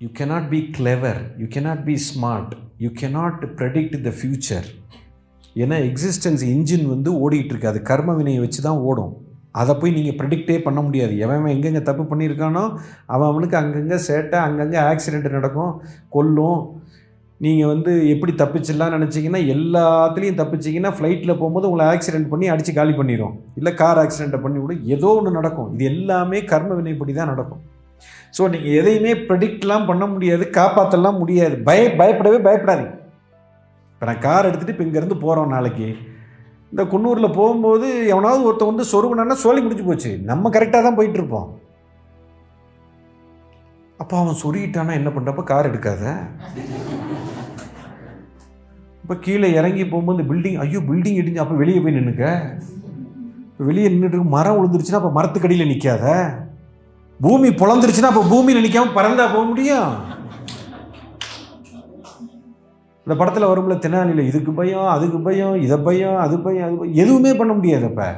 You cannot be clever you cannot be smart you cannot predict the future ஏன்னா existence engine வந்து ஓடிக்கிட்டு இருக்கு அது கர்ம வினையை வச்சு தான் ஓடும். அதை போய் நீங்கள் ப்ரெடிக்டே பண்ண முடியாது. எவன் எங்கெங்கே தப்பு பண்ணியிருக்கானோ அவன் அவனுக்கு அங்கங்கே சேட்டை அங்கங்கே ஆக்சிடெண்ட் நடக்கும் கொல்லும். நீங்கள் வந்து எப்படி தப்பிச்சிடலாம் நினச்சிங்கன்னா எல்லாத்துலேயும் தப்பிச்சிங்கன்னா ஃப்ளைட்டில் போகும்போது உங்களை ஆக்சிடென்ட் பண்ணி அடித்து காலி பண்ணிடும் இல்லை கார் ஆக்சிடெண்ட்டை பண்ணி விட ஏதோ ஒன்று நடக்கும். இது எல்லாமே கர்ம வினைப்படி தான் நடக்கும். ஸோ நீங்கள் எதையுமே ப்ரெடிக்ட்லாம் பண்ண முடியாது காப்பாற்றலாம் முடியாது. பய பயப்படவே பயப்படாதீங்க. இப்போ நான் கார் எடுத்துகிட்டு இப்போ இங்கேருந்து போகிறோம் நாளைக்கு. இந்த குன்னூரில் போகும்போது எவனாவது ஒருத்தன் வந்து சொருகுனான்னா சொல்லி முடிஞ்சு போச்சு. நம்ம கரெக்டாக தான் போயிட்டு இருப்போம். அப்போ அவன் சொருகிட்டானா என்ன பண்ணுறப்ப கார் எடுக்காத? இப்போ கீழே இறங்கி போகும்போது பில்டிங் ஐயோ பில்டிங் இடிஞ்சு அப்போ வெளியே போய் நின்றுக்க இப்போ வெளியே நின்றுட்டு மரம் விழுந்துருச்சுன்னா அப்போ மரத்துக்கடியில் நிற்காத பூமி பொழந்துருச்சுன்னா அப்போ பூமியில் நினைக்காம பறந்தா போக முடியும் இந்த படத்தில் வரும்ல தெனாலியில் இதுக்கு பயம் அதுக்கு பயம் இதை பயம் அது பயம் அது பயம். எதுவுமே பண்ண முடியாது அப்போ.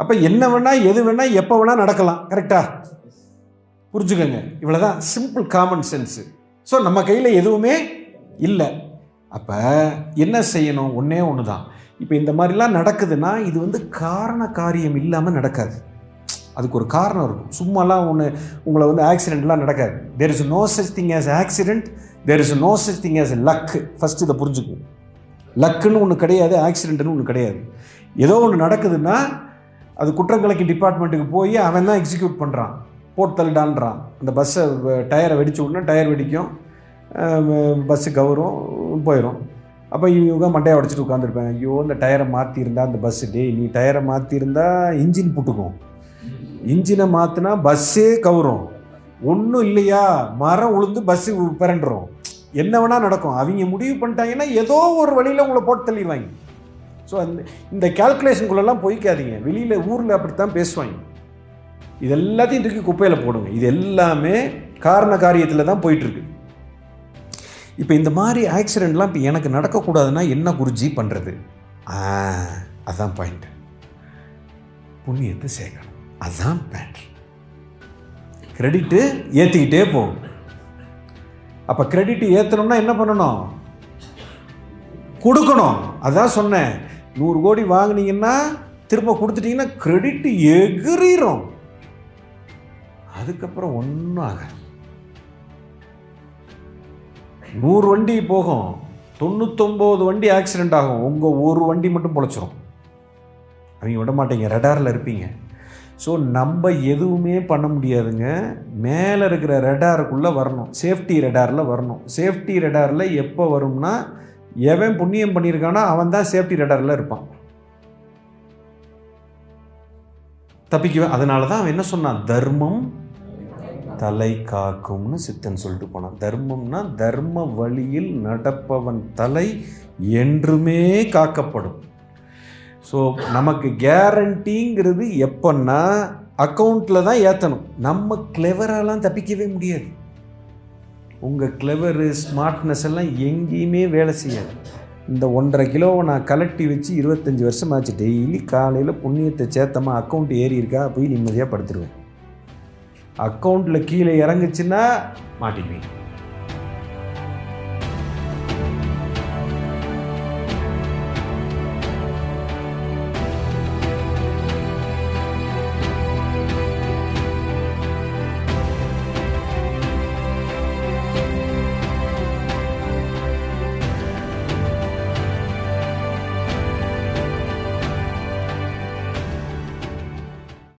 அப்போ என்ன வேணால் எது வேணால் எப்போ வேணால் நடக்கலாம். கரெக்டாக புரிஞ்சுக்கோங்க. இவ்வளோதான் சிம்பிள் காமன் சென்ஸு ஸோ நம்ம கையில் எதுவுமே இல்லை. அப்போ என்ன செய்யணும்? ஒன்றே ஒன்று தான் இப்போ இந்த மாதிரிலாம் நடக்குதுன்னா இது வந்து காரண காரியம் இல்லாமல் நடக்காது. அதுக்கு ஒரு காரணம் இருக்கும். சும்மாலாம் ஒன்று உங்களை வந்து ஆக்சிடெண்ட்லாம் நடக்காது. There is no such thing as accident there is no such thing as luck first இதை புரிஞ்சுக்கும் லக்குன்னு ஒன்று கிடையாது ஆக்சிடென்ட்னு ஒன்று கிடையாது. ஏதோ ஒன்று நடக்குதுன்னா அது குற்றங்கலைக்கு டிபார்ட்மெண்ட்டுக்கு போய் அவன் தான் எக்ஸிக்யூட் பண்ணுறான் போட்டு தள்ளிடான்றான் அந்த பஸ்ஸை டயரை வெடிச்ச உடனே டயர் வெடிக்கும். பஸ்ஸு கவரும் போயிடும் அப்போ இவங்க மண்டையை உடச்சிட்டு உட்காந்துருப்பேன் ஐயோ இந்த டயரை மாற்றிருந்தா அந்த பஸ்ஸு டேய் நீ டயரை மாற்றிருந்தா இன்ஜின் புட்டுக்கும். இன்ஜினை மாற்றினா பஸ்ஸே கவுரும். ஒன்றும் இல்லையா? மரம் உளுந்து பஸ்ஸு பிறண்டுறோம் என்ன வேணால் நடக்கும். அவங்க முடிவு பண்ணிட்டாங்கன்னா ஏதோ ஒரு வழியில் உங்களை போட்டு தள்ளிடுவாங்க. ஸோ அந்த இந்த கேல்குலேஷனுக்குள்ளெல்லாம் போய்க்காதீங்க. வெளியில் ஊரில் அப்படித்தான் பேசுவாங்க. இது எல்லாத்தையும் தூக்கி குப்பையில் போடுங்க. இது எல்லாமே காரண காரியத்தில் தான் போயிட்டுருக்கு. இப்போ இந்த மாதிரி ஆக்சிடெண்ட்லாம் இப்போ எனக்கு நடக்கக்கூடாதுன்னா என்ன குருஜி பண்ணுறது அதான் பாயிண்ட் புண்ணியத்தை சேர்க்கணும் அதுதான் பேண்ட் கிரெடிட்டு ஏற்றிக்கிட்டே போகும். அப்போ கிரெடிட் ஏற்றணும்னா என்ன பண்ணணும்? கொடுக்கணும். அதான் சொன்னேன். நூறு கோடி வாங்கினீங்கன்னா திரும்ப கொடுத்துட்டீங்கன்னா கிரெடிட் எகிரிரும். அதுக்கப்புறம் ஒன்றும் ஆகாது. நூறு வண்டி போகும். தொண்ணூத்தொம்பது வண்டி ஆக்சிடெண்ட் ஆகும். உங்கள் ஒரு வண்டி மட்டும் பொழைச்சிரும். அவங்க விட மாட்டீங்க. ரெடாரில் இருப்பீங்க. ஸோ நம்ம எதுவுமே பண்ண முடியாதுங்க. மேலே இருக்கிற ரெடாருக்குள்ளே வரணும். சேஃப்டி ரெடாரில் வரணும். சேஃப்டி ரெடாரில் எப்போ வரும்னா எவன் புண்ணியம் பண்ணியிருக்கானோ அவன் தான் சேஃப்டி ரெடாரில் இருப்பான். தப்பிக்குவேன் அதனால தான் அவன் என்ன சொன்னான்? தர்மம் தலை காக்கும்னு சித்தன் சொல்லிட்டு போனான். தர்மம்னா தர்ம வழியில் நடப்பவன் தலை என்றுமே காக்கப்படும். ஸோ நமக்கு கேரண்டிங்கிறது எப்போன்னா அக்கௌண்ட்டில் தான் ஏற்றணும் நம்ம கிளெவரெல்லாம் தப்பிக்கவே முடியாது. உங்கள் கிளெவரு ஸ்மார்ட்னஸ் எல்லாம் எங்கேயுமே வேலை செய்யாது. இந்த ஒன்றரை கிலோவை நான் கலட்டி வச்சு இருபத்தஞ்சி வருஷம் ஆச்சு டெய்லி காலையில் புண்ணியத்தை சேர்த்தமா அக்கௌண்ட் ஏறி இருக்கா போய் நிம்மதியாக படுத்துருவேன். அக்கௌண்ட்டில் கீழே இறங்குச்சுன்னா மாட்டிக்குவேன்